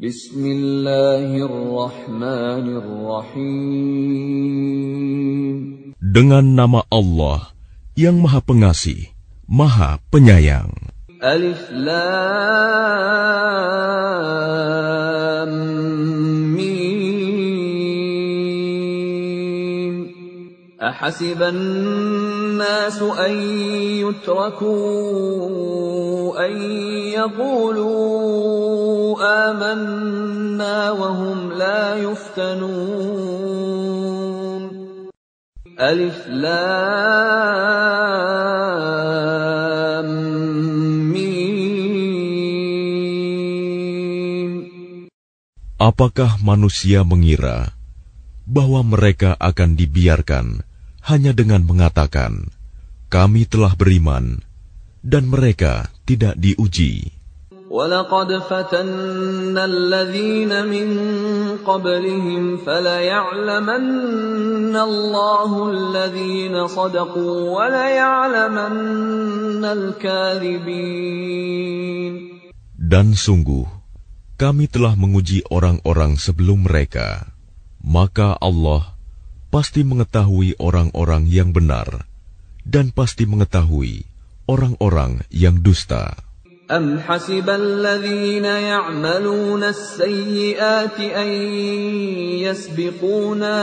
Bismillahirrahmanirrahim. Dengan nama Allah yang Maha Pengasih, Maha Penyayang. Alif Lam Ahasiban الناس أن يتركوا أن يقولوا آمنا وهم لا يفتنون ألف لام ميم Apakah manusia mengira bahwa mereka akan dibiarkan hanya dengan mengatakan, "Kami telah beriman," dan mereka tidak diuji. ولقد فتنا الذين من قبلهم فليعلمن الله الذين صدقوا وليعلمن الكاذبين Dan sungguh, kami telah menguji orang-orang sebelum mereka. Maka Allah pasti mengetahui orang-orang yang benar dan pasti mengetahui orang-orang yang dusta. أم حسب الذين يعملون السيئات أن يسبقونا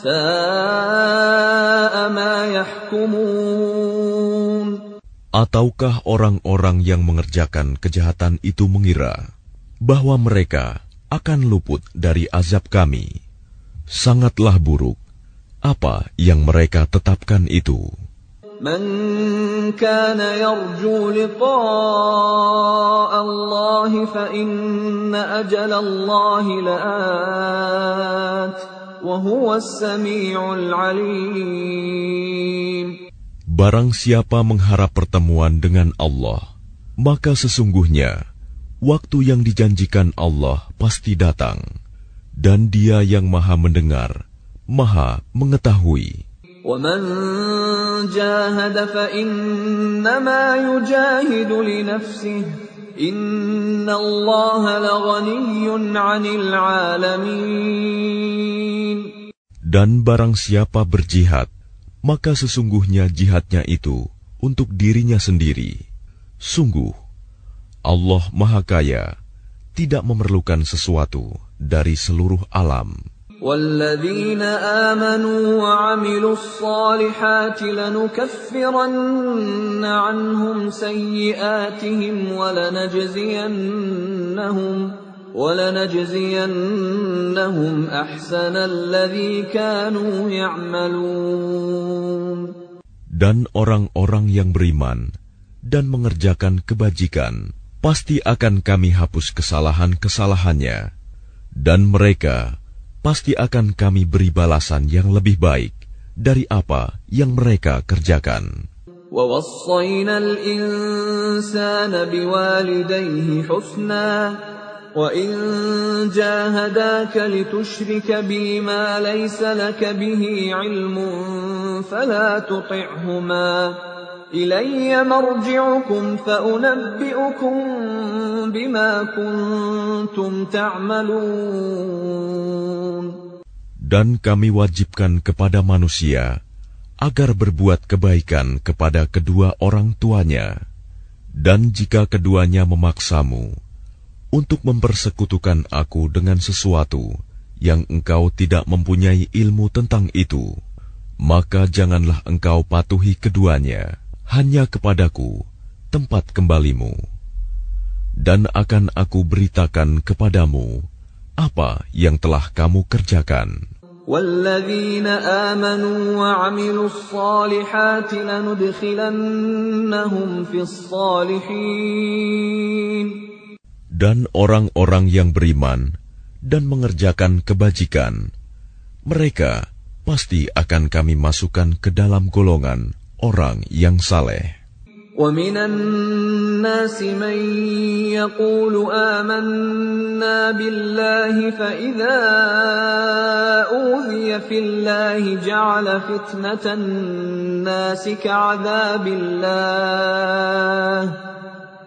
ساء ما يحكمون Ataukah orang-orang yang mengerjakan kejahatan itu mengira bahwa mereka akan luput dari azab kami? Sangatlah buruk apa yang mereka tetapkan itu. من كان يرجو لقاء الله فإن أجل الله لآت وهو السميع العليم Barang siapa mengharap pertemuan dengan Allah, maka sesungguhnya waktu yang dijanjikan Allah pasti datang, dan Dia yang Maha Mendengar, Maha Mengetahui. ومن جاهد فإنما يجاهد لنفسه إن الله لغني عن العالمين Dan barang siapa berjihad, maka sesungguhnya jihadnya itu untuk dirinya sendiri. Sungguh, Allah Maha Kaya, tidak memerlukan sesuatu dari seluruh alam. والذين آمنوا وعملوا الصالحات لنكفرن عنهم سيئاتهم ولنجزينهم ولنجزينهم أحسن الذي كانوا يعملون Dan orang-orang yang beriman dan mengerjakan kebajikan, pasti akan kami hapus kesalahan-kesalahannya. Dan mereka pasti akan kami beri balasan yang lebih baik dari apa yang mereka kerjakan. ووصينا الإنسان بوالديه حسنا وإن جاهداك لتشرك بي ما ليس لك به علم فلا تطعهما إلي مرجعكم فأنبئكم بما كنتم تعملون Dan kami wajibkan kepada manusia agar berbuat kebaikan kepada kedua orang tuanya. Dan jika keduanya memaksamu untuk mempersekutukan aku dengan sesuatu yang engkau tidak mempunyai ilmu tentang itu, maka janganlah engkau patuhi keduanya hanya kepadaku tempat kembalimu. Dan akan aku beritakan kepadamu apa yang telah kamu kerjakan. والذين آمنوا وعملوا الصالحات لندخلنهم في الصالحين Dan orang-orang yang beriman dan mengerjakan kebajikan, mereka pasti akan kami masukkan ke dalam golongan orang yang saleh. ومن الناس من يقول آمنا بالله فإذا أوذي في الله جعل فتنة الناس كعذاب الله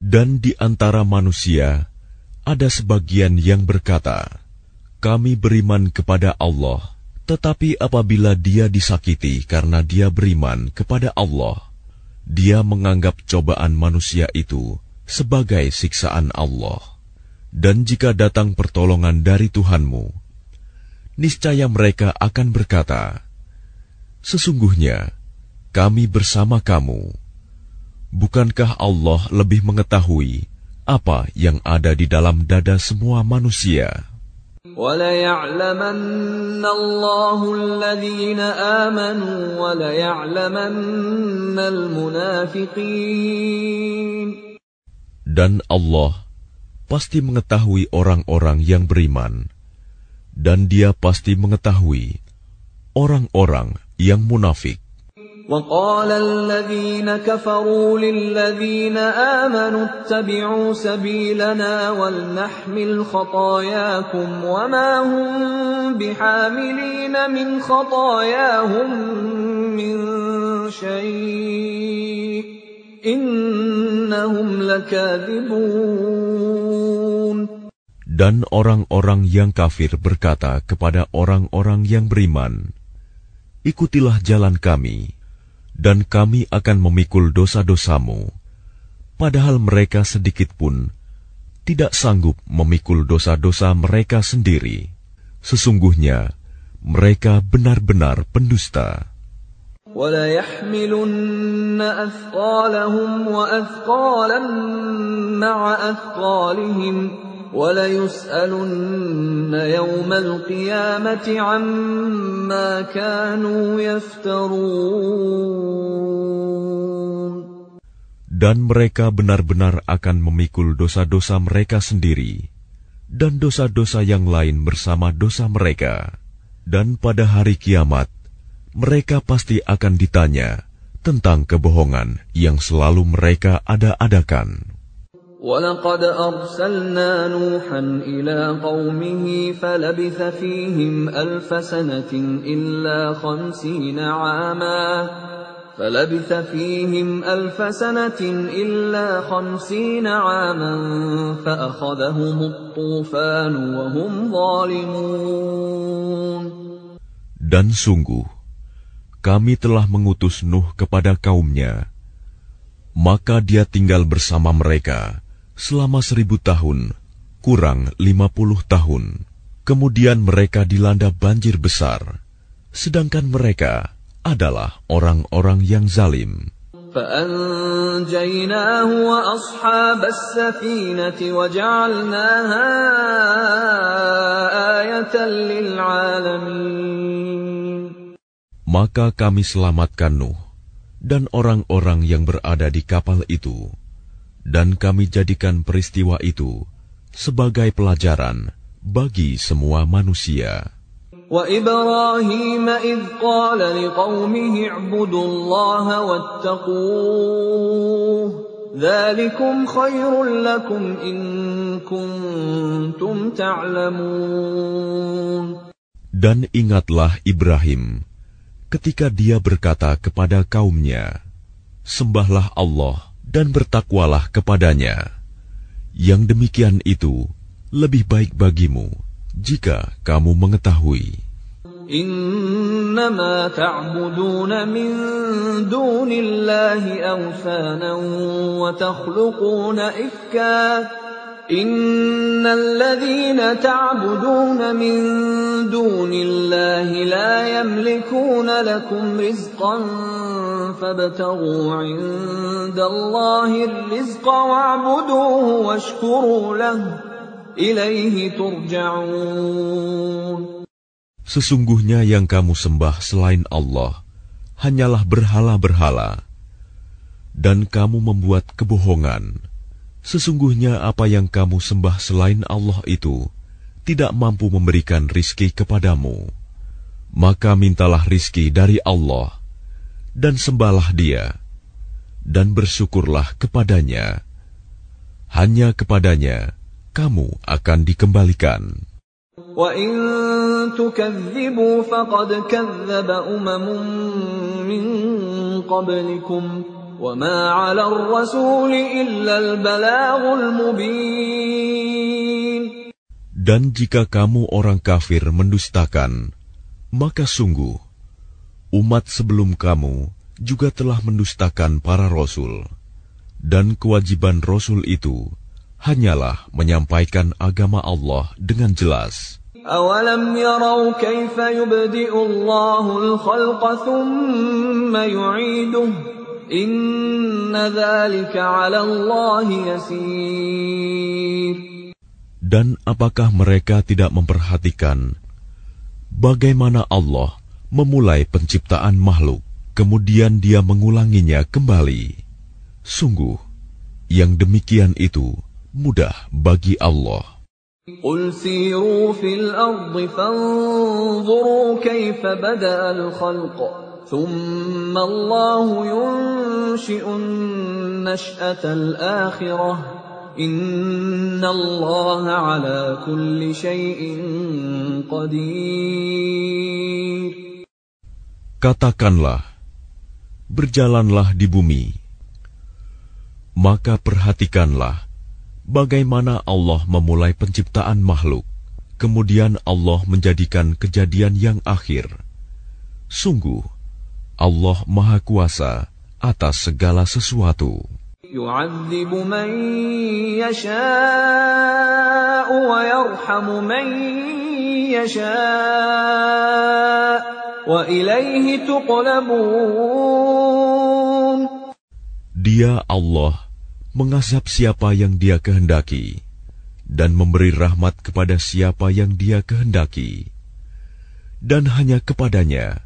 Dan di antara manusia ada sebagian yang berkata, "Kami beriman kepada Allah." Tetapi apabila dia disakiti karena dia beriman kepada Allah, dia menganggap cobaan manusia itu sebagai siksaan Allah. Dan jika datang pertolongan dari Tuhanmu, niscaya mereka akan berkata, "Sesungguhnya kami bersama kamu." Bukankah Allah lebih mengetahui apa yang ada di dalam dada semua manusia? Dan Allah pasti mengetahui orang-orang yang beriman, dan Dia pasti mengetahui orang-orang yang munafik. وقال الذين كفروا للذين آمنوا اتبعوا سبيلنا ولنحمل خطاياكم وما هم بحاملين من خطاياهم من شيء إنهم لكاذبون Dan orang-orang yang kafir berkata kepada orang-orang yang beriman, Ikutilah jalan kami, dan kami akan memikul dosa-dosamu, padahal mereka sedikit pun tidak sanggup memikul dosa-dosa mereka sendiri. Sesungguhnya mereka benar-benar pendusta. وَلَيَحْمِلُنَّ أَثْقَالَهُمْ وَأَثْقَالًا مَعَ أَثْقَالِهِمْ وليسألن يوم القيامة عما كانوا يفترون Dan mereka benar-benar akan memikul dosa-dosa mereka sendiri dan dosa-dosa yang lain bersama dosa mereka. Dan pada hari kiamat, mereka pasti akan ditanya tentang kebohongan yang selalu mereka ada-adakan. ولقد أرسلنا نوحا إلى قومه فلبث فيهم ألف سنة إلا خمسين عاما فلبث فيهم ألف سنة إلا خمسين عاما فأخذهم الطوفان وهم ظالمون Dan sungguh, kami telah mengutus Nuh kepada kaumnya, maka dia tinggal bersama mereka selama seribu tahun, kurang lima puluh tahun. Kemudian mereka dilanda banjir besar, sedangkan mereka adalah orang-orang yang zalim. Maka kami selamatkan Nuh dan orang-orang yang berada di kapal itu dan kami jadikan peristiwa itu sebagai pelajaran bagi semua manusia. وإبراهيم إذ قال لقومه اعبدوا الله واتقوه ذلكم خير لكم إن كنتم تعلمون Dan ingatlah Ibrahim ketika dia berkata kepada kaumnya, Sembahlah Allah dan bertakwalah kepadanya. Yang demikian itu lebih baik bagimu jika kamu mengetahui. إنما تعبدون من دون الله أوثانا وتخلقون إفكا Innalladzina ta'buduna min dunillahi la yamlikuna lakum rizqan fabtaghu 'indallahi rizqa wa'buduhu ilaihi turja'un. Sesungguhnya yang kamu sembah selain Allah hanyalah berhala-berhala dan kamu membuat kebohongan. Sesungguhnya apa yang kamu sembah selain Allah itu tidak mampu memberikan rizki kepadamu. Maka mintalah rizki dari Allah, dan sembahlah dia, dan bersyukurlah kepadanya. Hanya kepadanya kamu akan dikembalikan. وَإِن تُكَذِّبُوا فَقَدْ كَذَّبَ أُمَمٌ مِّن قَبْلِكُمْ وَمَا عَلَى الرَّسُولِ إِلَّا الْبَلَاغُ الْمُبِينُ Dan jika kamu orang kafir mendustakan, maka sungguh umat sebelum kamu juga telah mendustakan para rasul, dan kewajiban rasul itu hanyalah menyampaikan agama Allah dengan jelas. أَوَلَمْ يَرَوْا كَيْفَ يُبْدِئُ اللَّهُ الْخَلْقَ ثُمَّ يُعِيدُهُ إِنَّ ذَلِكَ عَلَى اللَّهِ يَسِيرٌ Dan apakah mereka tidak memperhatikan bagaimana Allah memulai penciptaan makhluk, kemudian Dia mengulanginya kembali? Sungguh, yang demikian itu mudah bagi Allah. قل سيروا في الأرض فانظروا كيف بدأ الخلق ثم الله ينشئ النشأة الآخرة إن الله على كل شيء قدير Katakanlah, berjalanlah di bumi, maka perhatikanlah bagaimana Allah memulai penciptaan makhluk, kemudian Allah menjadikan kejadian yang akhir. Sungguh, Allah Maha Kuasa atas segala sesuatu. يعذب من يشاء ويرحم من يشاء وإليه تقلبون Dia Allah mengazab siapa yang Dia kehendaki dan memberi rahmat kepada siapa yang Dia kehendaki. Dan hanya kepadanya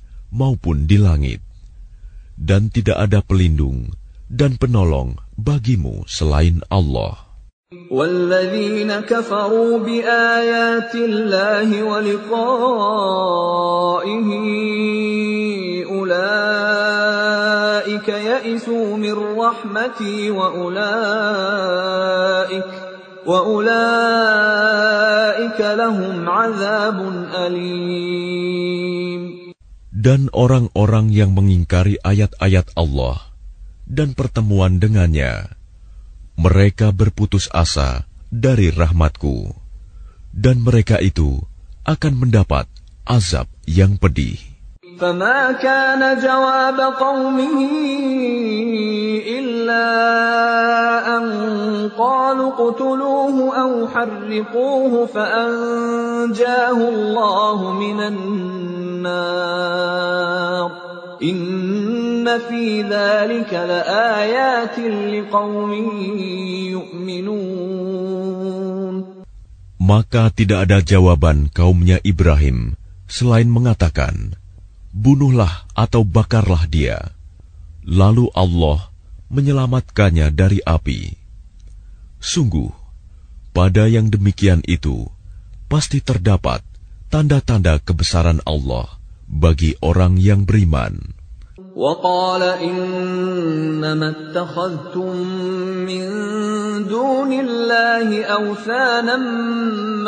maupun di langit. Dan tidak ada pelindung dan penolong bagimu selain Allah. والذين كفروا بآيات الله ولقائه أولئك يئسوا من رحمتي وأولئك وأولئك لهم عذاب أليم dan orang-orang yang mengingkari ayat-ayat Allah dan pertemuan dengannya, mereka berputus asa dari rahmatku, dan mereka itu akan mendapat azab yang pedih. فما كان جواب قومه إلا أن قالوا اقتلوه أو حرقوه فأنجاه الله من النار إن في ذلك لآيات لقوم يؤمنون Maka tidak ada jawaban kaumnya Ibrahim selain mengatakan, bunuhlah atau bakarlah dia. Lalu Allah menyelamatkannya dari api. Sungguh, pada yang demikian itu pasti terdapat tanda-tanda kebesaran Allah bagi orang yang beriman. وقال إنما اتخذتم من دون الله أوثانا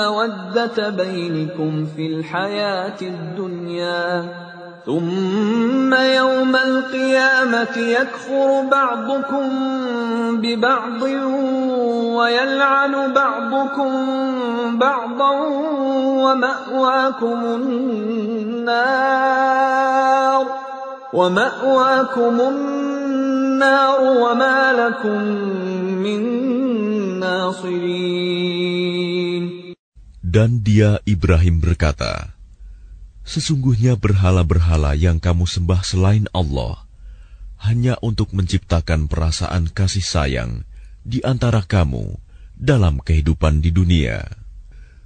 مودة بينكم في الحياة الدنيا ثم يوم القيامة يكفر بعضكم ببعض ويلعن بعضكم بعضا ومأواكم النار ومأواكم النار وما لكم من ناصرين. Dan dia Ibrahim berkata, Sesungguhnya berhala-berhala yang kamu sembah selain Allah hanya untuk menciptakan perasaan kasih sayang di antara kamu dalam kehidupan di dunia.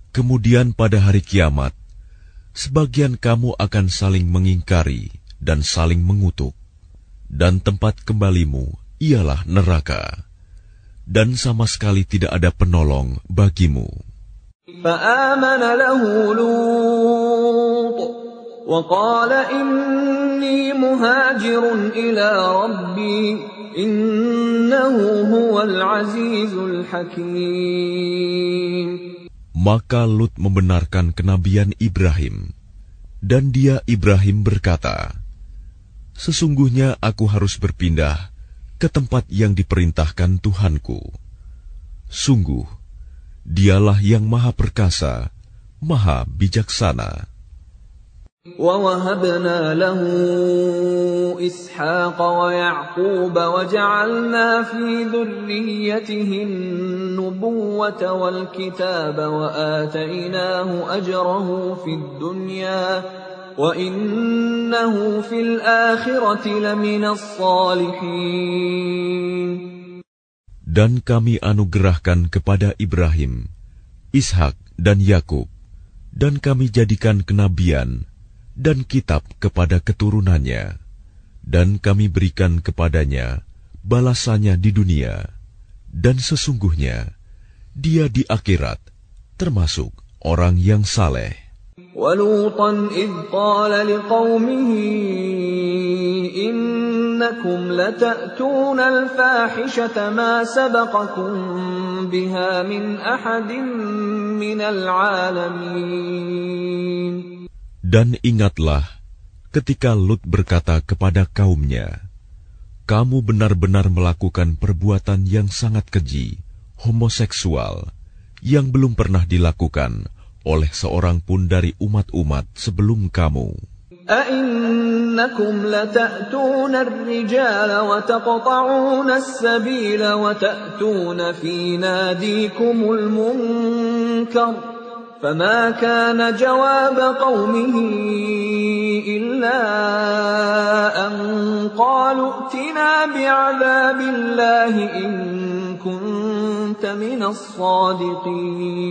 Kemudian pada hari kiamat, sebagian kamu akan saling mengingkari dan saling mengutuk, dan tempat kembalimu ialah neraka, dan sama sekali tidak ada penolong bagimu. فآمن له لوط وقال إني مهاجر إلى ربي إنه هو العزيز الحكيم Maka Lut membenarkan kenabian Ibrahim, dan dia Ibrahim berkata, Sesungguhnya aku harus berpindah ke tempat yang diperintahkan Tuhanku. Sungguh, Dialah yang Maha Perkasa, Maha Bijaksana. ووهبنا له إسحاق ويعقوب وجعلنا في ذريته النبوة والكتاب وآتيناه أجره في الدنيا وإنه في الآخرة لمن الصالحين Dan kami anugerahkan kepada Ibrahim, Ishak dan Yakub, dan kami jadikan kenabian dan kitab kepada keturunannya, dan kami berikan kepadanya balasannya di dunia, dan sesungguhnya dia di akhirat termasuk orang yang saleh. ولوطا إذ قال لقومه إنكم لتأتون الفاحشة ما سبقكم بها من أحد من العالمين Dan ingatlah ketika Lut berkata kepada kaumnya, Kamu benar-benar melakukan perbuatan yang sangat keji, homoseksual, yang belum pernah dilakukan oleh seorang pun dari umat-umat sebelum kamu. أئنكم لتأتون الرجال وتقطعون السبيل وتأتون في ناديكم المنكر فما كان جواب قومه إلا أن قالوا ائتنا بعذاب الله إن كنت من الصادقين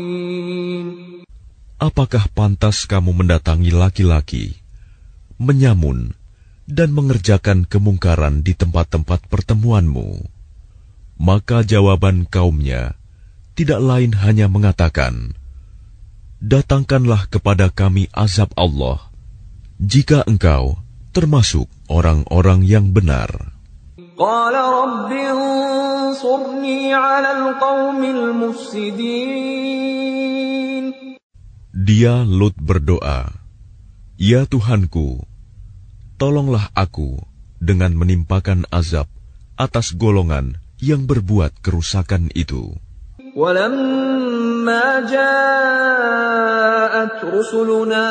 Apakah pantas kamu mendatangi laki-laki, menyamun, dan mengerjakan kemungkaran di tempat-tempat pertemuanmu? Maka jawaban kaumnya tidak lain hanya mengatakan, Datangkanlah kepada kami azab Allah, jika engkau termasuk orang-orang yang benar. Dia Lut berdoa, Ya Tuhanku, tolonglah aku dengan menimpakan azab atas golongan yang berbuat kerusakan itu. ولما جاءت رسلنا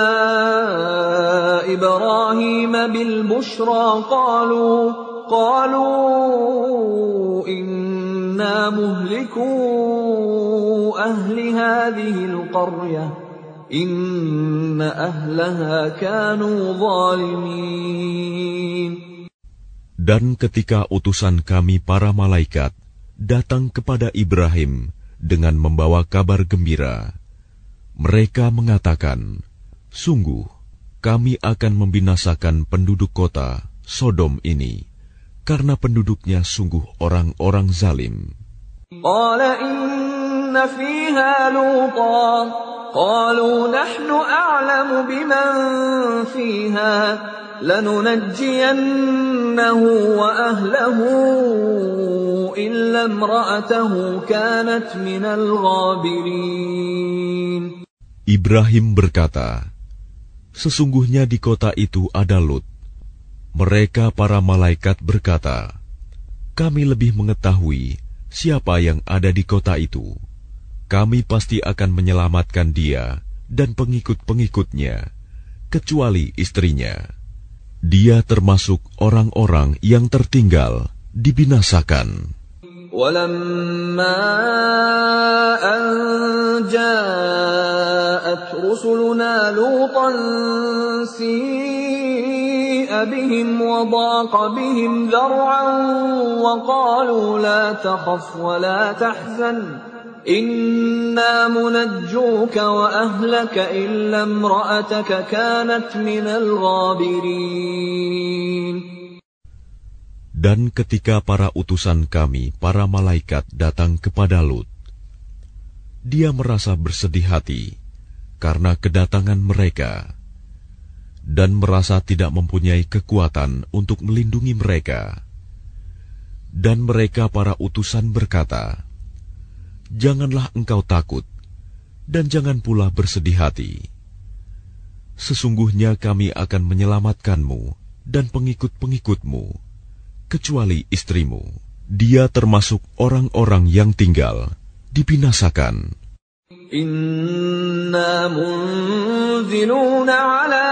إبراهيم بالبشرى قالوا قالوا إنا مهلكو أهل هذه القرية dan ketika utusan kami para malaikat datang kepada Ibrahim dengan membawa kabar gembira, mereka mengatakan, Sungguh, kami akan membinasakan penduduk kota Sodom ini, karena penduduknya sungguh orang-orang zalim. Ibrahim berkata, Sesungguhnya di kota itu ada Lut. Mereka para malaikat berkata, Kami lebih mengetahui siapa yang ada di kota itu Kami pasti akan menyelamatkan dia dan pengikut-pengikutnya, kecuali istrinya. Dia termasuk orang-orang yang tertinggal dibinasakan. ولما أن جاءت رسلنا لوطا سيء بهم وضاق بهم ذرعا وقالوا لا تخف ولا تحزن Inna munajjuka wa ahlaka illa imra'ataka kanat minal ghabirin. Dan ketika para utusan kami, para malaikat datang kepada Lut, dia merasa bersedih hati karena kedatangan mereka dan merasa tidak mempunyai kekuatan untuk melindungi mereka. Dan mereka para utusan berkata, Janganlah engkau takut, dan jangan pula bersedih hati. Sesungguhnya kami akan menyelamatkanmu dan pengikut-pengikutmu kecuali istrimu. Dia termasuk orang-orang yang tinggal dibinasakan. Inna munziluna ala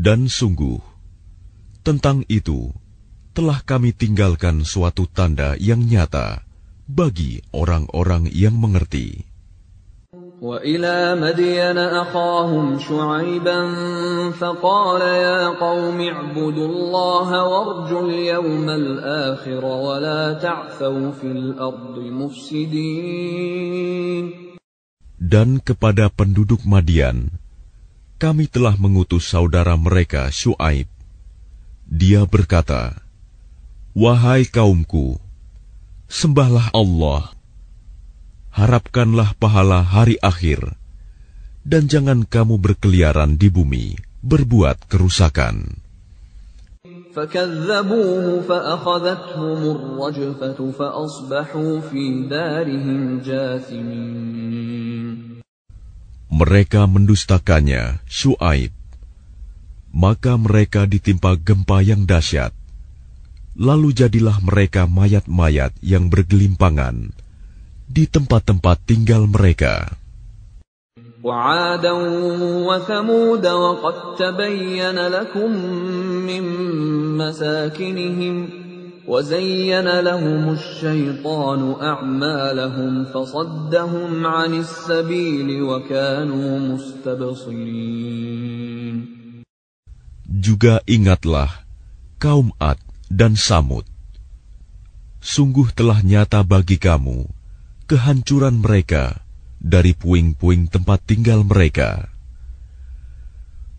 Dan sungguh, tentang itu telah kami tinggalkan suatu tanda yang nyata bagi orang-orang yang mengerti. وإلى مدين أخاهم شعيبا فقال يا قوم اعبدوا الله وارجوا اليوم الآخر ولا تعثوا في الأرض مفسدين Dan kepada penduduk Madian, kami telah mengutus saudara mereka Shu'aib. Dia berkata, Wahai kaumku, sembahlah Allah harapkanlah pahala hari akhir, dan jangan kamu berkeliaran di bumi berbuat kerusakan Mereka mendustakannya, Shu'aib. Maka mereka ditimpa gempa yang dahsyat. Lalu jadilah mereka mayat-mayat yang bergelimpangan di tempat-tempat tinggal mereka. وعادا وثمود وقد تبين لكم من مساكنهم وزين لهم الشيطان أعمالهم فصدهم عن السبيل وكانوا مستبصرين Juga ingatlah kaum Ad dan Samud. Sungguh telah nyata bagi kamu kehancuran mereka dari puing-puing tempat tinggal mereka.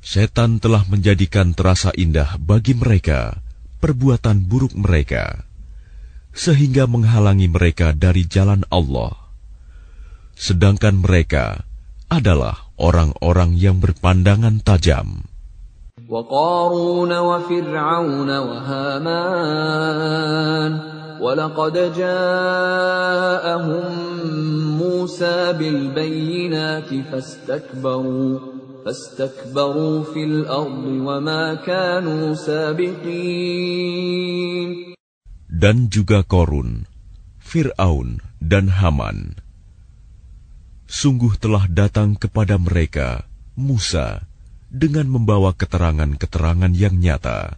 Setan telah menjadikan terasa indah bagi mereka perbuatan buruk mereka, sehingga menghalangi mereka dari jalan Allah. Sedangkan mereka adalah orang-orang yang berpandangan tajam. وقارون وفرعون وهامان ولقد جاءهم موسى بالبينات فاستكبروا فاستكبروا في الأرض وما كانوا سابقين Dan juga Korun, Fir'aun, dan Haman. Sungguh telah datang kepada mereka Musa dengan membawa keterangan-keterangan yang nyata.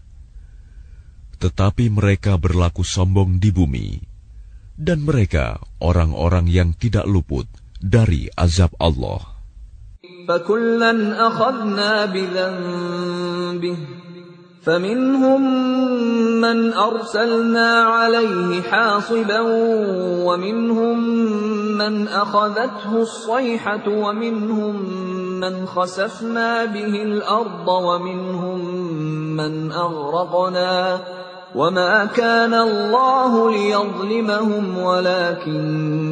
Tetapi mereka berlaku sombong di bumi, dan mereka orang-orang yang tidak luput dari azab Allah. فمنهم من أرسلنا عليه حاصبا ومنهم من أخذته الصيحة ومنهم من خسفنا به الأرض ومنهم من أغرقنا. وما كان الله ليظلمهم ولكن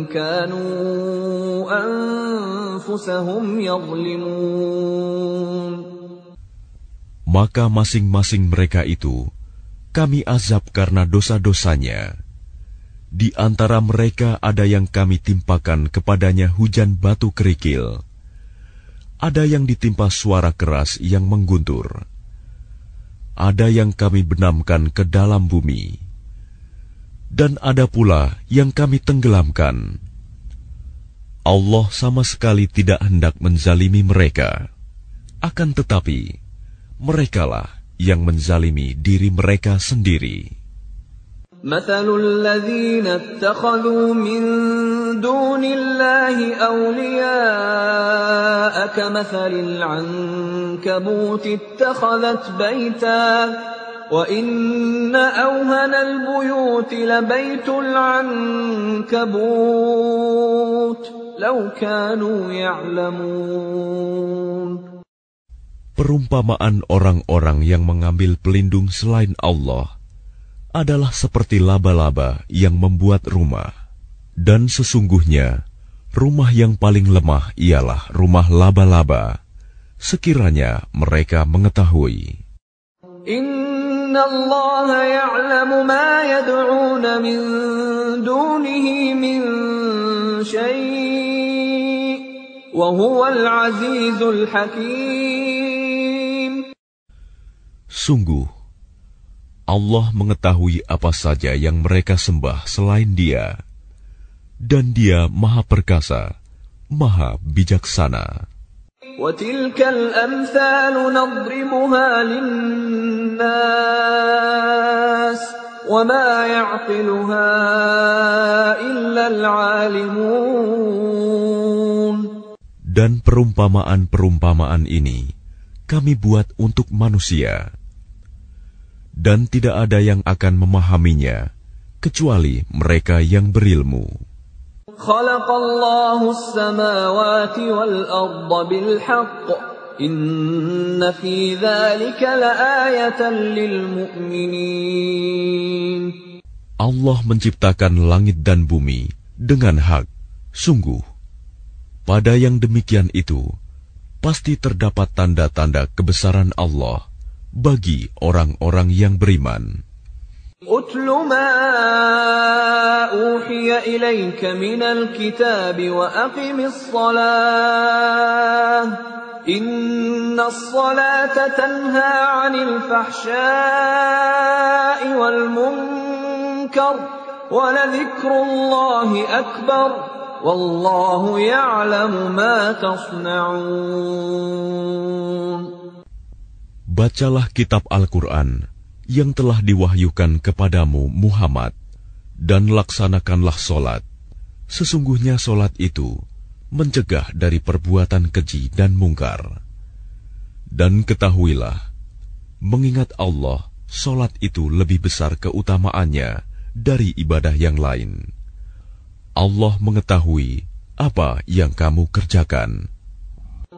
كانوا أنفسهم يظلمون maka masing-masing mereka itu kami azab karena dosa-dosanya. Di antara mereka ada yang kami timpakan kepadanya hujan batu kerikil. Ada yang ditimpa suara keras yang mengguntur. ada yang kami benamkan ke dalam bumi. Dan ada pula yang kami tenggelamkan. Allah sama sekali tidak hendak menzalimi mereka. Akan tetapi, merekalah yang menzalimi diri mereka sendiri. مثل الذين اتخذوا من دون الله أولياء كمثل العنكبوت اتخذت بيتا وإن أوهن البيوت لبيت العنكبوت لو كانوا يعلمون. Perumpamaan orang-orang yang mengambil pelindung selain Allah adalah seperti laba-laba yang membuat rumah, dan sesungguhnya rumah yang paling lemah ialah rumah laba-laba. Sekiranya mereka mengetahui, Inna Allah ya'lamu ma yad'una min dunihi min syai' wa huwa al-azizul hakim. Sungguh, Allah mengetahui apa saja yang mereka sembah selain Dia, dan Dia Maha Perkasa, Maha Bijaksana. Dan perumpamaan-perumpamaan ini kami buat untuk manusia dan tidak ada yang akan memahaminya kecuali mereka yang berilmu. Allah menciptakan langit dan bumi dengan hak. Sungguh, pada yang demikian itu, pasti terdapat tanda-tanda kebesaran Allah bagi orang-orang yang beriman. أتل ما أوحي إليك من الكتاب وأقم الصلاة إن الصلاة تنهى عن الفحشاء والمنكر ولذكر الله أكبر والله يعلم ما تصنعون Bacalah kitab Al-Quran yang telah diwahyukan kepadamu Muhammad, dan laksanakanlah solat. Sesungguhnya solat itu mencegah dari perbuatan keji dan mungkar. Dan ketahuilah, mengingat Allah, solat itu lebih besar keutamaannya dari ibadah yang lain. Allah mengetahui apa yang kamu kerjakan.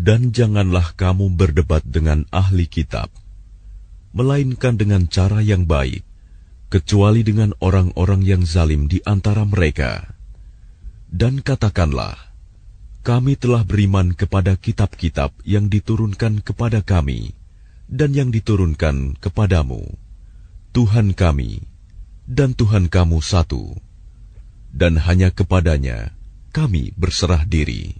Dan janganlah kamu berdebat dengan ahli kitab, melainkan dengan cara yang baik, kecuali dengan orang-orang yang zalim di antara mereka. Dan katakanlah, kami telah beriman kepada kitab-kitab yang diturunkan kepada kami dan yang diturunkan kepadamu. Tuhan kami dan Tuhan kamu satu, dan hanya kepadanya kami berserah diri.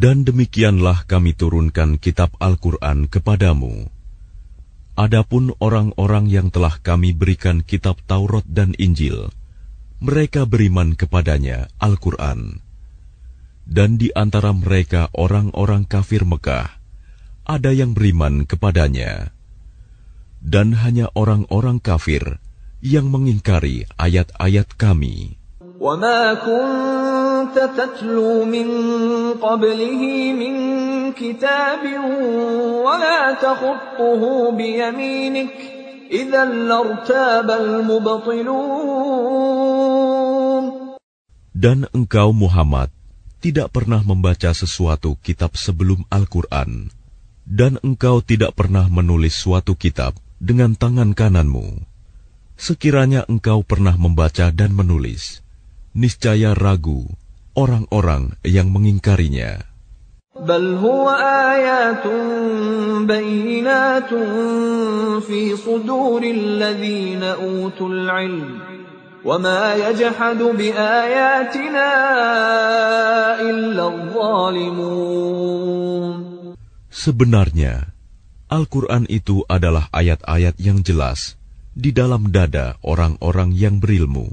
Dan demikianlah kami turunkan kitab Al-Quran kepadamu. Adapun orang-orang yang telah kami berikan kitab Taurat dan Injil, mereka beriman kepadanya, Al-Quran. Dan di antara mereka orang-orang kafir Mekah, ada yang beriman kepadanya. Dan hanya orang-orang kafir yang mengingkari ayat-ayat kami. وما كنت تتلو من قبله من كتاب ولا تخطه بيمينك إذا لارتاب المبطلون Dan engkau Muhammad tidak pernah membaca sesuatu kitab sebelum Al-Quran, dan engkau tidak pernah menulis suatu kitab dengan tangan kananmu. Sekiranya engkau pernah membaca dan menulis, niscaya ragu orang-orang yang mengingkarinya. بل هو آيات بينات في صدور الذين أوتوا العلم وما يجحد بآياتنا إلا الظالمون Sebenarnya, Al-Quran itu adalah ayat-ayat yang jelas di dalam dada orang-orang yang berilmu.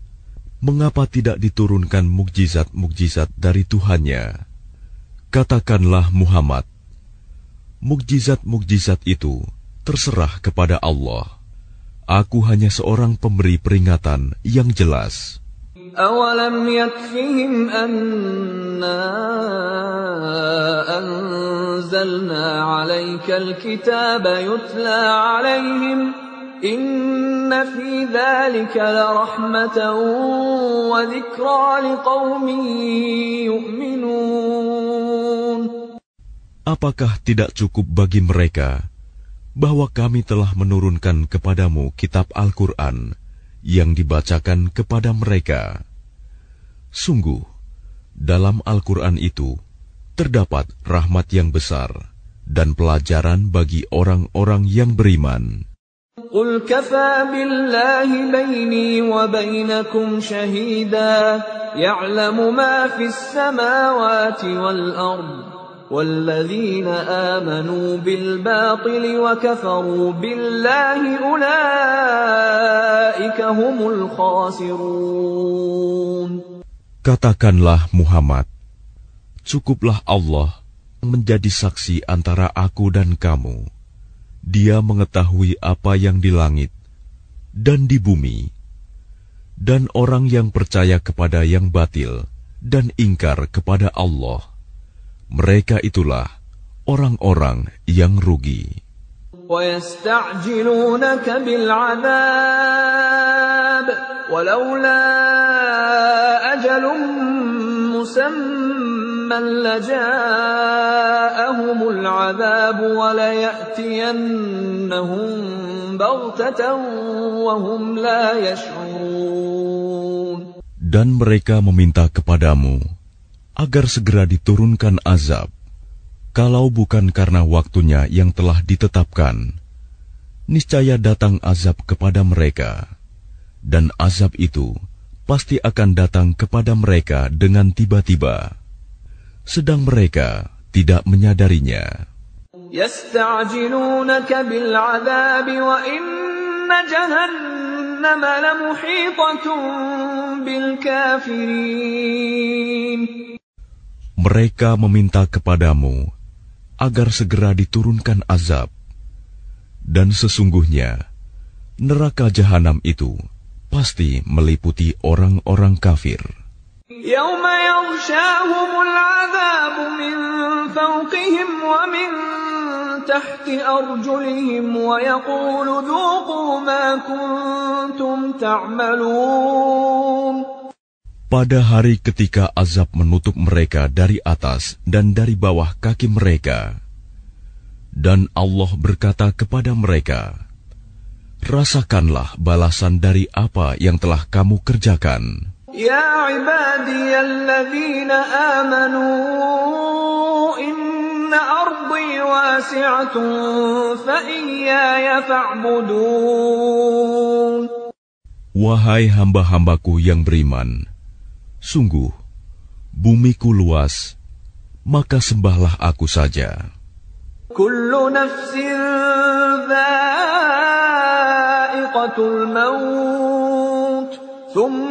Mengapa tidak diturunkan mukjizat-mukjizat dari Tuhannya? Katakanlah Muhammad, mukjizat-mukjizat itu terserah kepada Allah. Aku hanya seorang pemberi peringatan yang jelas. أولم يكفهم أنا أنزلنا عليك الكتاب يتلى عليهم Apakah tidak cukup bagi mereka bahwa kami telah menurunkan kepadamu kitab Al-Quran yang dibacakan kepada mereka? Sungguh, dalam Al-Quran itu terdapat rahmat yang besar dan pelajaran bagi orang-orang yang beriman. قل كفى بالله بيني وبينكم شهيدا يعلم ما في السماوات والأرض والذين آمنوا بالباطل وكفروا بالله أولئك هم الخاسرون Katakanlah Muhammad, cukuplah Allah menjadi saksi antara aku dan kamu. Dia mengetahui apa yang di langit dan di bumi, dan orang yang percaya kepada yang batil dan ingkar kepada Allah. Mereka itulah orang-orang yang rugi. ويستعجلونك بالعذاب ولولا أجل مسمى لجاءهم العذاب وليأتينهم بغتة وهم لا يشعرون Dan mereka meminta kepadamu agar segera diturunkan azab, kalau bukan karena waktunya yang telah ditetapkan. Niscaya datang azab kepada mereka, dan azab itu pasti akan datang kepada mereka dengan tiba-tiba, sedang mereka tidak menyadarinya. Mereka meminta kepadamu agar segera diturunkan azab, dan sesungguhnya neraka jahanam itu pasti meliputi orang-orang kafir. يوم يغشاهم العذاب من فوقهم ومن تحت أرجلهم ويقول ذوقوا ما كنتم تعملون Pada hari ketika azab menutup mereka dari atas dan dari bawah kaki mereka, Dan Allah berkata kepada mereka, Rasakanlah balasan dari apa yang telah kamu kerjakan. Ya ibadiyalladzina amanu inna ardi wasi'atun fa iyaya fa'budun. Wahai hamba-hambaku yang beriman, sungguh bumiku luas, maka sembahlah aku saja. Kullu nafsin dha'iqatul maut, thumma.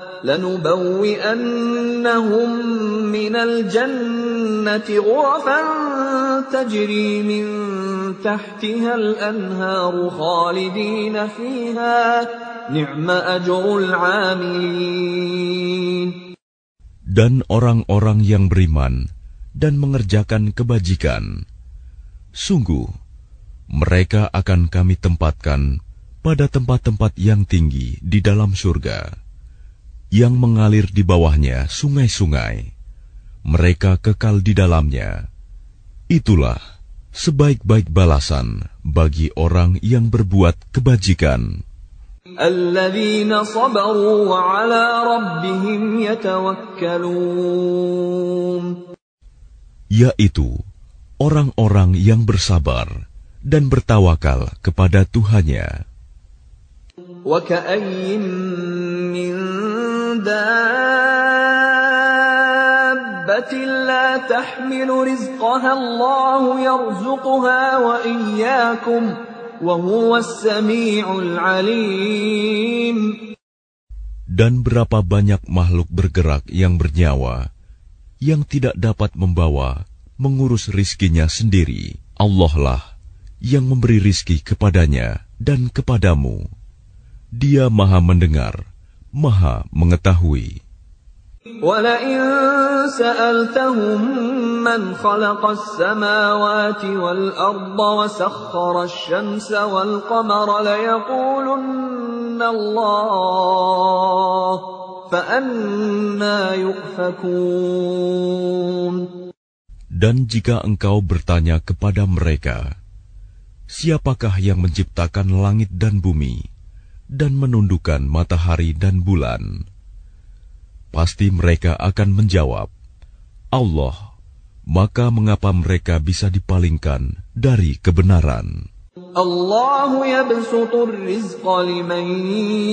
لنبوئنهم من الجنة غرفا تجري من تحتها الأنهار خالدين فيها نعم أجر العاملين Dan orang-orang yang beriman dan mengerjakan kebajikan. Sungguh, mereka akan kami tempatkan pada tempat-tempat yang tinggi di dalam surga, yang mengalir di bawahnya sungai-sungai. Mereka kekal di dalamnya. Itulah sebaik-baik balasan bagi orang yang berbuat kebajikan. الذين صبروا وعلى ربهم يتوكلون yaitu orang-orang yang bersabar dan bertawakal kepada Tuhannya. dan berapa banyak makhluk bergerak yang bernyawa yang tidak dapat membawa, mengurus rizkinya sendiri. Allah lah yang memberi rizki kepadanya dan kepadamu. Dia maha mendengar, maha mengetahui. ولئن سألتهم من خلق السماوات والأرض وسخر الشمس والقمر ليقولن الله dan jika engkau bertanya kepada mereka, siapakah yang menciptakan langit dan bumi dan menundukkan matahari dan bulan. Pasti mereka akan menjawab, Allah, maka mengapa mereka bisa dipalingkan dari kebenaran? Allah yabsutur rizqa liman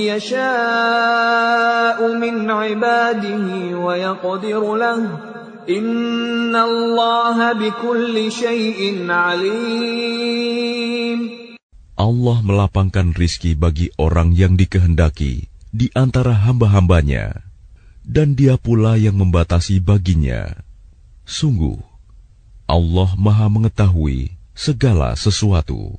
yasha'u min ibadihi wa yaqdiru lahu. Inna Allah bikulli shay'in alim. Allah melapangkan rizki bagi orang yang dikehendaki di antara hamba-hambanya, dan dia pula yang membatasi baginya. Sungguh, Allah maha mengetahui segala sesuatu.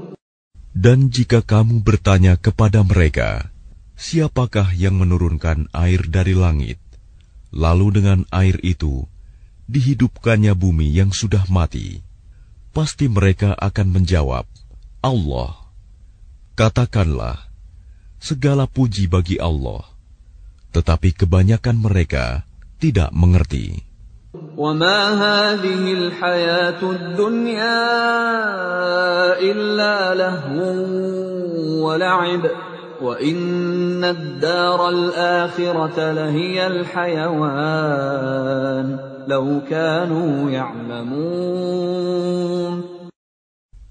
Dan jika kamu bertanya kepada mereka, siapakah yang menurunkan air dari langit, lalu dengan air itu dihidupkannya bumi yang sudah mati, pasti mereka akan menjawab, Allah. Katakanlah, segala puji bagi Allah, tetapi kebanyakan mereka tidak mengerti. وما هذه الحياة الدنيا إلا لهو ولعب وإن الدار الآخرة لهي الحيوان لو كانوا يعلمون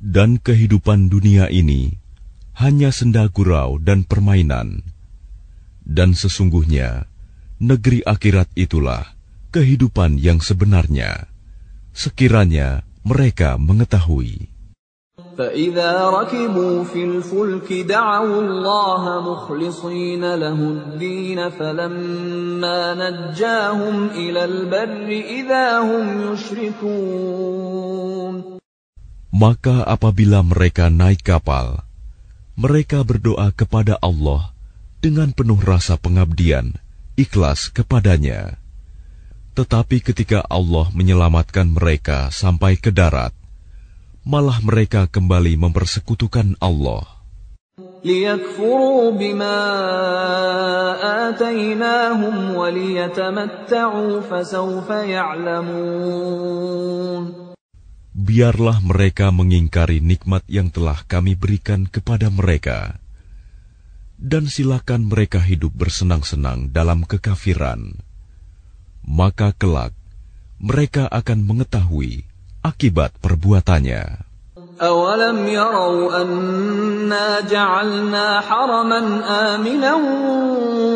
Dan kehidupan dunia ini hanya senda gurau dan permainan. Dan sesungguhnya, negeri akhirat itulah kehidupan yang sebenarnya. Sekiranya mereka mengetahui. فإذا ركبوا في الفلك دعوا الله مخلصين له الدين فلما نجاهم إلى البر إذا هم يشركون Maka apabila mereka naik kapal, mereka berdoa kepada Allah dengan penuh rasa pengabdian, ikhlas kepadanya. Tetapi ketika Allah menyelamatkan mereka sampai ke darat, malah mereka kembali mempersekutukan Allah. Biarlah mereka mengingkari nikmat yang telah kami berikan kepada mereka, dan silakan mereka hidup bersenang-senang dalam kekafiran Maka kelak mereka akan mengetahui akibat perbuatannya. أولم يروا أنا جعلنا حرما آمنا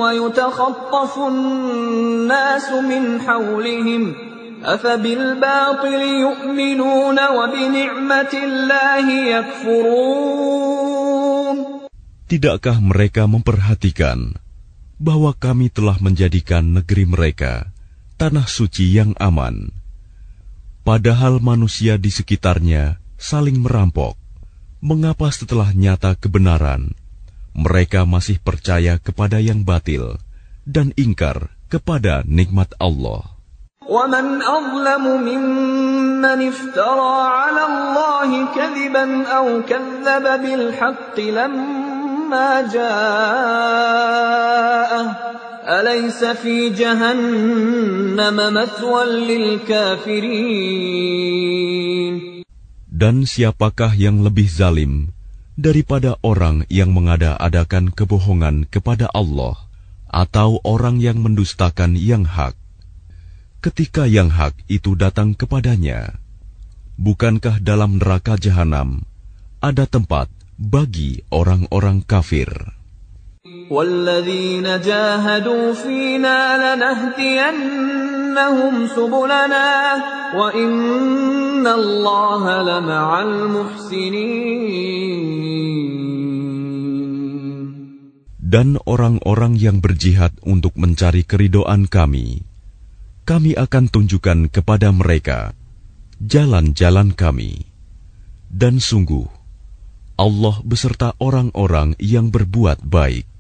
ويتخطف الناس من حولهم أفبالباطل يؤمنون وبنعمة الله يكفرون Tidakkah mereka memperhatikan bahwa kami telah menjadikan negeri mereka tanah suci yang aman, padahal manusia di sekitarnya saling merampok? Mengapa setelah nyata kebenaran, mereka masih percaya kepada yang batil dan ingkar kepada nikmat Allah? ومن أظلم ممن افترى على الله كذبا أو كذب بالحق لما جاءه أليس في جهنم مثوى للكافرين Dan siapakah yang lebih zalim daripada orang yang mengada-adakan kebohongan kepada Allah atau orang yang mendustakan yang hak? Ketika yang hak itu datang kepadanya, bukankah dalam neraka jahanam ada tempat bagi orang-orang kafir? والذين جاهدوا فينا لنهدينهم سبلنا وإن الله لمع المحسنين Dan orang-orang yang berjihad untuk mencari keridoan kami, kami akan tunjukkan kepada mereka jalan-jalan kami. Dan sungguh, Allah beserta orang-orang yang berbuat baik.